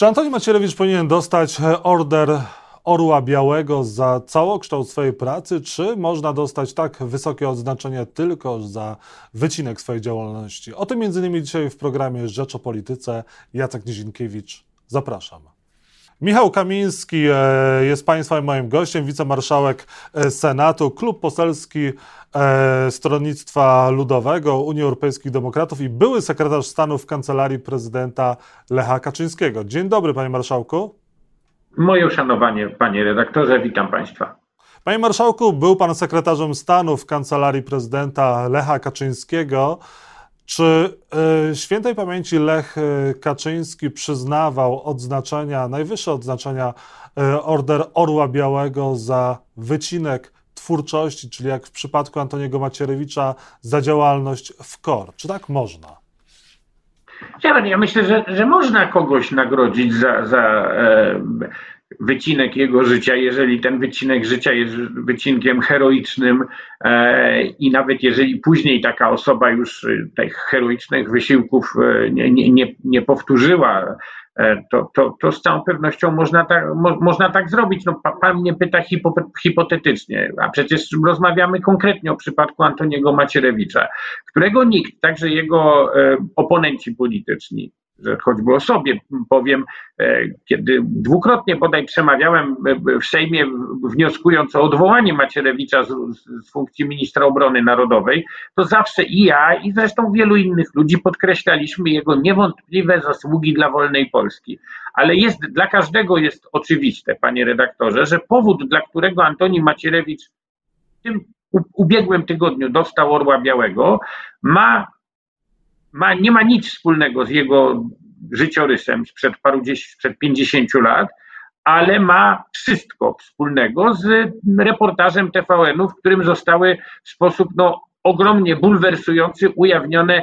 Czy Antoni Macierewicz powinien dostać order Orła Białego za całokształt swojej pracy, czy można dostać tak wysokie odznaczenie tylko za wycinek swojej działalności? O tym między innymi dzisiaj w programie Rzecz o Polityce. Jacek Nizinkiewicz, zapraszam. Michał Kamiński e, jest Państwa moim gościem, wicemarszałek e, Senatu, klub poselski e, Stronnictwa Ludowego, Unii Europejskich Demokratów i były sekretarz stanu w kancelarii prezydenta Lecha Kaczyńskiego. Dzień dobry, panie marszałku. Moje uszanowanie, panie redaktorze, witam państwa. Panie marszałku, był pan sekretarzem stanu w kancelarii prezydenta Lecha Kaczyńskiego. Czy y, świętej pamięci Lech e, Kaczyński przyznawał odznaczenia, najwyższe odznaczenia y, Order Orła Białego za wycinek twórczości, czyli jak w przypadku Antoniego Macierewicza za działalność w KOR? Czy tak można? Ja myślę, że, że można kogoś nagrodzić za, za e, wycinek jego życia, jeżeli ten wycinek życia jest wycinkiem heroicznym e, i nawet jeżeli później taka osoba już tych heroicznych wysiłków e, nie, nie, nie, nie powtórzyła, e, to, to, to z całą pewnością można tak, mo, można tak zrobić. No, pan mnie pyta hipo, hipotetycznie, a przecież rozmawiamy konkretnie o przypadku Antoniego Macierewicza, którego nikt, także jego e, oponenci polityczni, choćby o sobie powiem, e, kiedy dwukrotnie bodaj przemawiałem w Sejmie, wnioskując o odwołanie Macierewicza z, z, funkcji ministra obrony narodowej, to zawsze i ja, i zresztą wielu innych ludzi podkreślaliśmy jego niewątpliwe zasługi dla wolnej Polski. Ale jest, dla każdego jest oczywiste, panie redaktorze, że powód, dla którego Antoni Macierewicz w tym ubiegłym tygodniu dostał Orła Białego, ma ma, nie ma nic wspólnego z jego życiorysem sprzed paru sprzed 50 lat, ale ma wszystko wspólnego z reportażem TVN-u, w którym zostały w sposób no, ogromnie bulwersujący ujawnione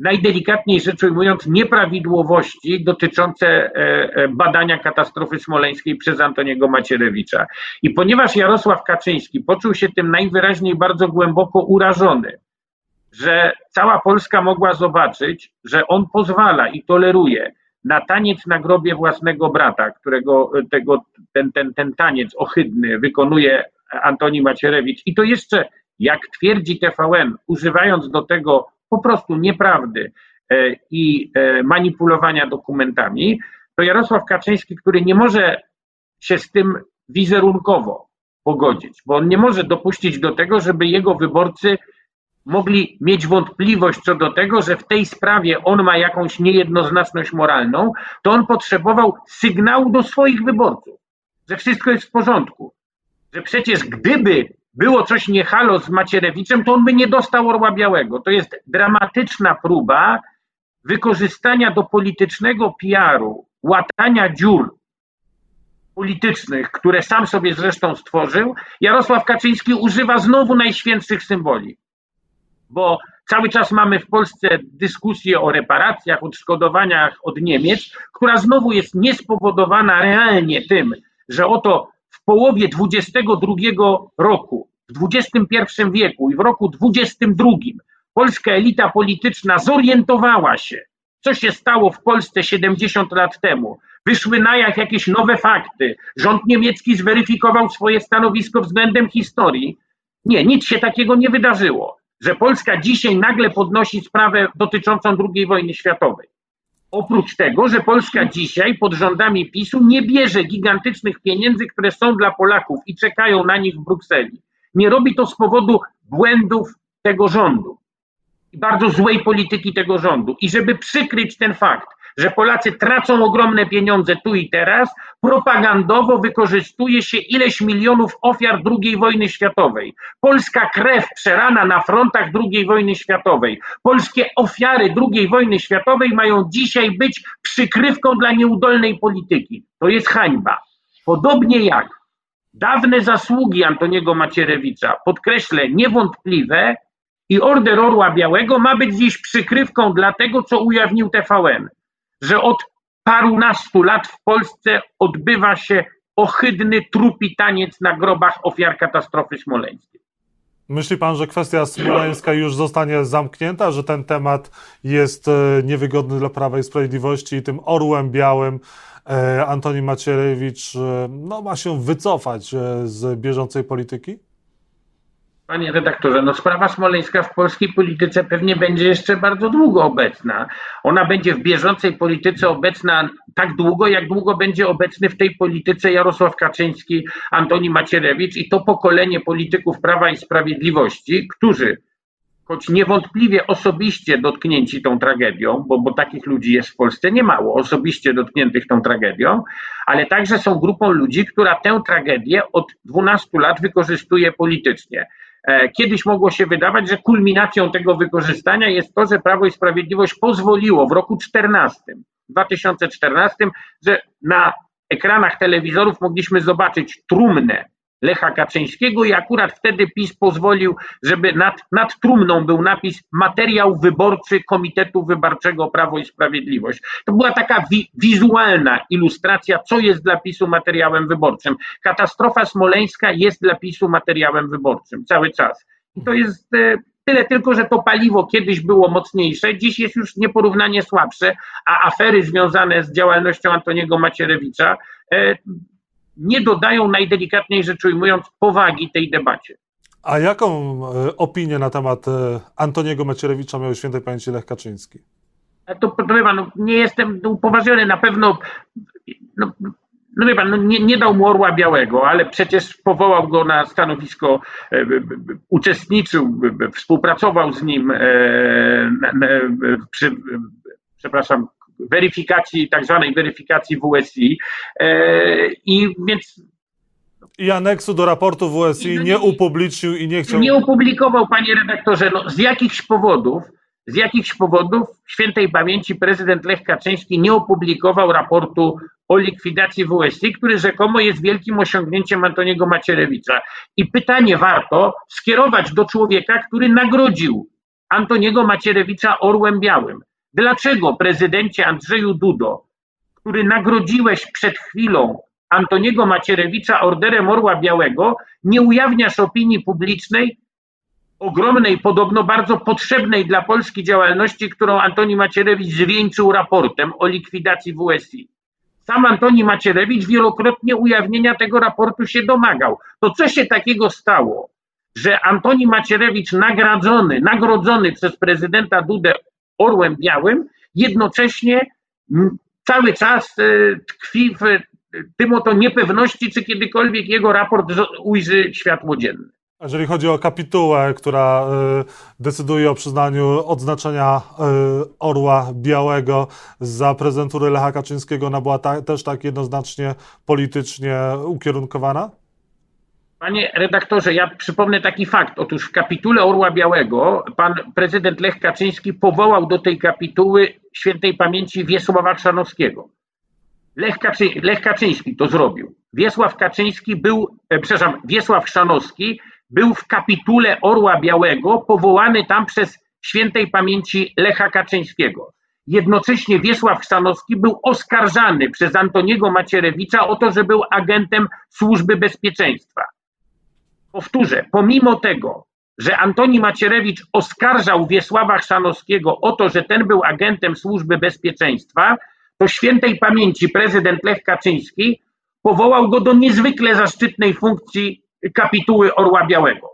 najdelikatniej rzecz ujmując, nieprawidłowości dotyczące e, e, badania katastrofy smoleńskiej przez Antoniego Macierewicza. I ponieważ Jarosław Kaczyński poczuł się tym najwyraźniej bardzo głęboko urażony, że cała Polska mogła zobaczyć, że on pozwala i toleruje na taniec na grobie własnego brata, którego tego, ten, ten, ten taniec ohydny wykonuje Antoni Macierewicz. I to jeszcze, jak twierdzi TVN, używając do tego po prostu nieprawdy e, i e, manipulowania dokumentami, to Jarosław Kaczyński, który nie może się z tym wizerunkowo pogodzić, bo on nie może dopuścić do tego, żeby jego wyborcy mogli mieć wątpliwość co do tego, że w tej sprawie on ma jakąś niejednoznaczność moralną, to on potrzebował sygnału do swoich wyborców, że wszystko jest w porządku. Że przecież gdyby było coś niehalo z Macierewiczem, to on by nie dostał Orła Białego. To jest dramatyczna próba wykorzystania do politycznego PR-u, łatania dziur politycznych, które sam sobie zresztą stworzył, Jarosław Kaczyński używa znowu najświętszych symboli bo cały czas mamy w Polsce dyskusję o reparacjach, odszkodowaniach od Niemiec, która znowu jest niespowodowana realnie tym, że oto w połowie XXI roku, w XXI wieku i w roku XXI polska elita polityczna zorientowała się, co się stało w Polsce 70 lat temu. Wyszły na jaw jakieś nowe fakty. Rząd niemiecki zweryfikował swoje stanowisko względem historii. Nie, nic się takiego nie wydarzyło że Polska dzisiaj nagle podnosi sprawę dotyczącą II wojny światowej. Oprócz tego, że Polska dzisiaj pod rządami PiSu nie bierze gigantycznych pieniędzy, które są dla Polaków i czekają na nich w Brukseli. Nie robi to z powodu błędów tego rządu i bardzo złej polityki tego rządu. I żeby przykryć ten fakt, że Polacy tracą ogromne pieniądze tu i teraz, propagandowo wykorzystuje się ileś milionów ofiar II wojny światowej. Polska krew przerana na frontach II wojny światowej. Polskie ofiary II wojny światowej mają dzisiaj być przykrywką dla nieudolnej polityki. To jest hańba. Podobnie jak dawne zasługi Antoniego Macierewicza, podkreślę, niewątpliwe, i Order Orła Białego ma być dziś przykrywką dla tego, co ujawnił TVN że od parunastu lat w Polsce odbywa się ohydny trupi taniec na grobach ofiar katastrofy smoleńskiej. Myśli pan, że kwestia smoleńska już zostanie zamknięta, że ten temat jest e, niewygodny dla Prawa i Sprawiedliwości i tym orłem białym e, Antoni Macierewicz no, ma się wycofać z bieżącej polityki? Panie redaktorze, no sprawa smoleńska w polskiej polityce pewnie będzie jeszcze bardzo długo obecna. Ona będzie w bieżącej polityce obecna tak długo, jak długo będzie obecny w tej polityce Jarosław Kaczyński, Antoni Macierewicz i to pokolenie polityków Prawa i Sprawiedliwości, którzy choć niewątpliwie osobiście dotknięci tą tragedią, bo, bo takich ludzi jest w Polsce niemało, osobiście dotkniętych tą tragedią, ale także są grupą ludzi, która tę tragedię od 12 lat wykorzystuje politycznie. E, kiedyś mogło się wydawać, że kulminacją tego wykorzystania jest to, że Prawo i Sprawiedliwość pozwoliło w roku 14, 2014, że na ekranach telewizorów mogliśmy zobaczyć trumnę Lecha Kaczyńskiego i akurat wtedy PiS pozwolił, żeby nad, nad trumną był napis materiał wyborczy Komitetu Wyborczego Prawo i Sprawiedliwość. To była taka wi wizualna ilustracja, co jest dla PiSu materiałem wyborczym. Katastrofa smoleńska jest dla PiSu materiałem wyborczym cały czas. I to jest e, tyle tylko, że to paliwo kiedyś było mocniejsze, dziś jest już nieporównanie słabsze, a afery związane z działalnością Antoniego Macierewicza e, nie dodają najdelikatniej rzecz ujmując powagi tej debacie. A jaką e, opinię na temat e, Antoniego Macierewicza miał świętej pamięci Lech Kaczyński? To, proszę no, nie jestem upoważniony, na pewno no, no wie pan, no nie, nie, dał mu orła białego, ale przecież powołał go na stanowisko, e, uczestniczył, współpracował z nim przy, przepraszam, weryfikacji, tak zwanej weryfikacji WSI. E, I więc i aneksu do raportu WSI nie upublicznił i nie chciał. Nie opublikował, panie redaktorze, no, z jakichś powodów, z jakichś powodów świętej pamięci prezydent Lech Kaczyński nie opublikował raportu o likwidacji WSI, który rzekomo jest wielkim osiągnięciem Antoniego Macierewicza. I pytanie warto skierować do człowieka, który nagrodził Antoniego Macierewicza orłem białym. Dlaczego prezydencie Andrzeju Dudo, który nagrodziłeś przed chwilą Antoniego Macierewicza Orderem Orła Białego, nie ujawniasz opinii publicznej ogromnej, podobno bardzo potrzebnej dla Polski działalności, którą Antoni Macierewicz zwieńczył raportem o likwidacji WSI. Sam Antoni Macierewicz wielokrotnie ujawnienia tego raportu się domagał. To co się takiego stało, że Antoni Macierewicz nagradzony, nagrodzony przez prezydenta Dudę orłem białym, jednocześnie cały czas e, tkwi w tym oto niepewności, czy kiedykolwiek jego raport ujrzy światło dzienne. Jeżeli chodzi o kapitułę, która e, decyduje o przyznaniu odznaczenia e, Orła Białego za prezentury Lecha Kaczyńskiego, ona była ta, też tak jednoznacznie politycznie ukierunkowana? Panie redaktorze, ja przypomnę taki fakt. Otóż w kapitule Orła Białego pan prezydent Lech Kaczyński powołał do tej kapituły świętej pamięci Wiesława Chrzanowskiego. Lech, Kaczy, Lech Kaczyński to zrobił. Wiesław Kaczyński był, e, przepraszam, Wiesław Chrzanowski był w kapitule Orła Białego powołany tam przez świętej pamięci Lecha Kaczyńskiego. Jednocześnie Wiesław Chrzanowski był oskarżany przez Antoniego Macierewicza o to, że był agentem służby bezpieczeństwa. Powtórzę, pomimo tego, że Antoni Macierewicz oskarżał Wiesława Chrzanowskiego o to, że ten był agentem służby bezpieczeństwa, to świętej pamięci prezydent Lech Kaczyński powołał go do niezwykle zaszczytnej funkcji kapituły Orła Białego.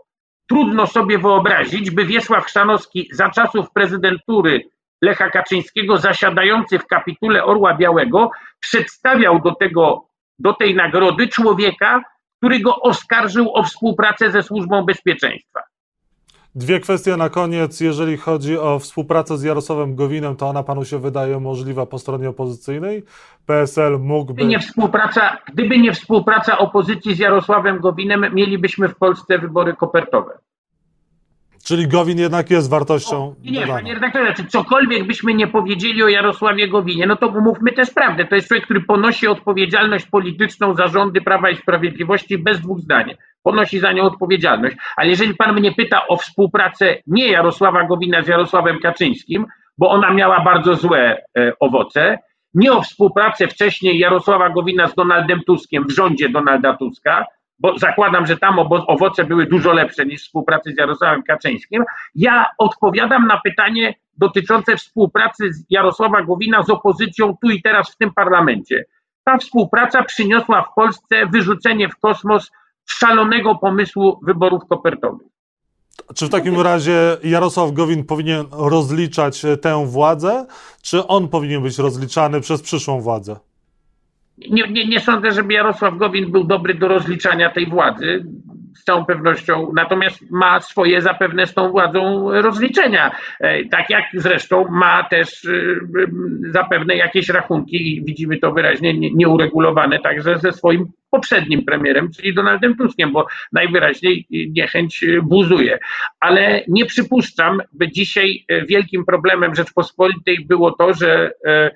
Trudno sobie wyobrazić, by Wiesław Chrzanowski za czasów prezydentury Lecha Kaczyńskiego zasiadający w kapitule Orła Białego przedstawiał do, tego, do tej nagrody człowieka, który go oskarżył o współpracę ze służbą bezpieczeństwa. Dwie kwestie na koniec. Jeżeli chodzi o współpracę z Jarosławem Gowinem, to ona panu się wydaje możliwa po stronie opozycyjnej? PSL mógłby. Gdyby nie współpraca, gdyby nie współpraca opozycji z Jarosławem Gowinem, mielibyśmy w Polsce wybory kopertowe. Czyli Gowin jednak jest wartością. O, nie, panie redaktorze, czy cokolwiek byśmy nie powiedzieli o Jarosławie Gowinie, no to mówmy też prawdę. To jest człowiek, który ponosi odpowiedzialność polityczną za rządy Prawa i Sprawiedliwości bez dwóch zdań. Ponosi za nią odpowiedzialność. Ale jeżeli pan mnie pyta o współpracę nie Jarosława Gowina z Jarosławem Kaczyńskim, bo ona miała bardzo złe e, owoce, nie o współpracę wcześniej Jarosława Gowina z Donaldem Tuskiem w rządzie Donalda Tuska, bo zakładam, że tam owoce były dużo lepsze niż współpracy z Jarosławem Kaczyńskim. Ja odpowiadam na pytanie dotyczące współpracy z Jarosława Gowina z opozycją tu i teraz w tym parlamencie. ta współpraca przyniosła w Polsce wyrzucenie w kosmos szalonego pomysłu wyborów kopertowych. Czy w takim razie Jarosław Gowin powinien rozliczać tę władzę, czy on powinien być rozliczany przez przyszłą władzę? Nie, nie, nie sądzę, żeby Jarosław Gowin był dobry do rozliczania tej władzy z całą pewnością, natomiast ma swoje zapewne z tą władzą rozliczenia. E, tak jak zresztą ma też e, zapewne jakieś rachunki, widzimy to wyraźnie nieuregulowane także ze swoim poprzednim premierem, czyli Donaldem Tuskiem, bo najwyraźniej niechęć buzuje. Ale nie przypuszczam, by dzisiaj wielkim problemem Rzeczpospolitej było to, że e,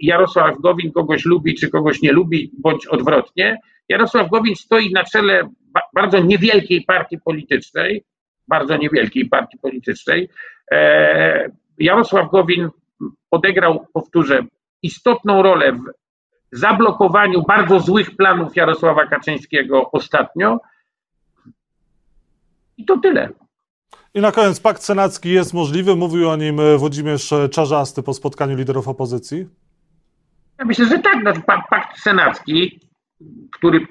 Jarosław Gowin kogoś lubi, czy kogoś nie lubi, bądź odwrotnie. Jarosław Gowin stoi na czele bardzo niewielkiej partii politycznej, bardzo niewielkiej partii politycznej. E, Jarosław Gowin odegrał, powtórzę, istotną rolę w zablokowaniu bardzo złych planów Jarosława Kaczyńskiego ostatnio. I to tyle. I na koniec pakt senacki jest możliwy. Mówił o nim Włodzimierz Czarzasty po spotkaniu liderów opozycji. Ja myślę, że tak. Znaczy, pakt senacki, który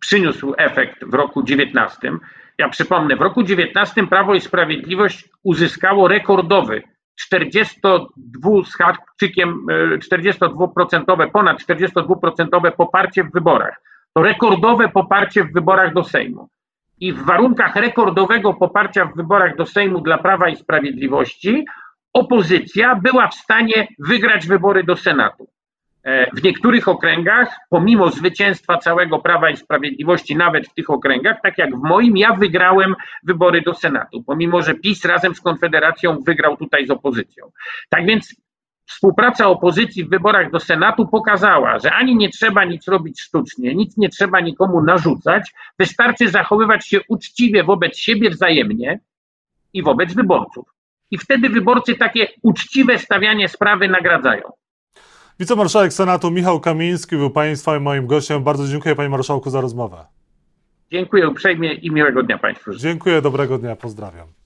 przyniósł efekt w roku 19. Ja przypomnę, w roku 19 Prawo i Sprawiedliwość uzyskało rekordowy 42 z haczykiem 42%, e, ponad 42% poparcie w wyborach. To rekordowe poparcie w wyborach do Sejmu. I w warunkach rekordowego poparcia w wyborach do Sejmu dla Prawa i Sprawiedliwości opozycja była w stanie wygrać wybory do Senatu. E, w niektórych okręgach, pomimo zwycięstwa całego Prawa i Sprawiedliwości, nawet w tych okręgach, tak jak w moim, ja wygrałem wybory do Senatu, pomimo że PiS razem z Konfederacją wygrał tutaj z opozycją. Tak więc współpraca opozycji w wyborach do Senatu pokazała, że ani nie trzeba nic robić sztucznie, nic nie trzeba nikomu narzucać, wystarczy zachowywać się uczciwie wobec siebie wzajemnie i wobec wyborców. I wtedy wyborcy takie uczciwe stawianie sprawy nagradzają. Wicemarszałek Senatu Michał Kamiński był Państwa i moim gościem. Bardzo dziękuję Panie Marszałku za rozmowę. Dziękuję uprzejmie i miłego dnia Państwu. Dziękuję, dobrego dnia, pozdrawiam.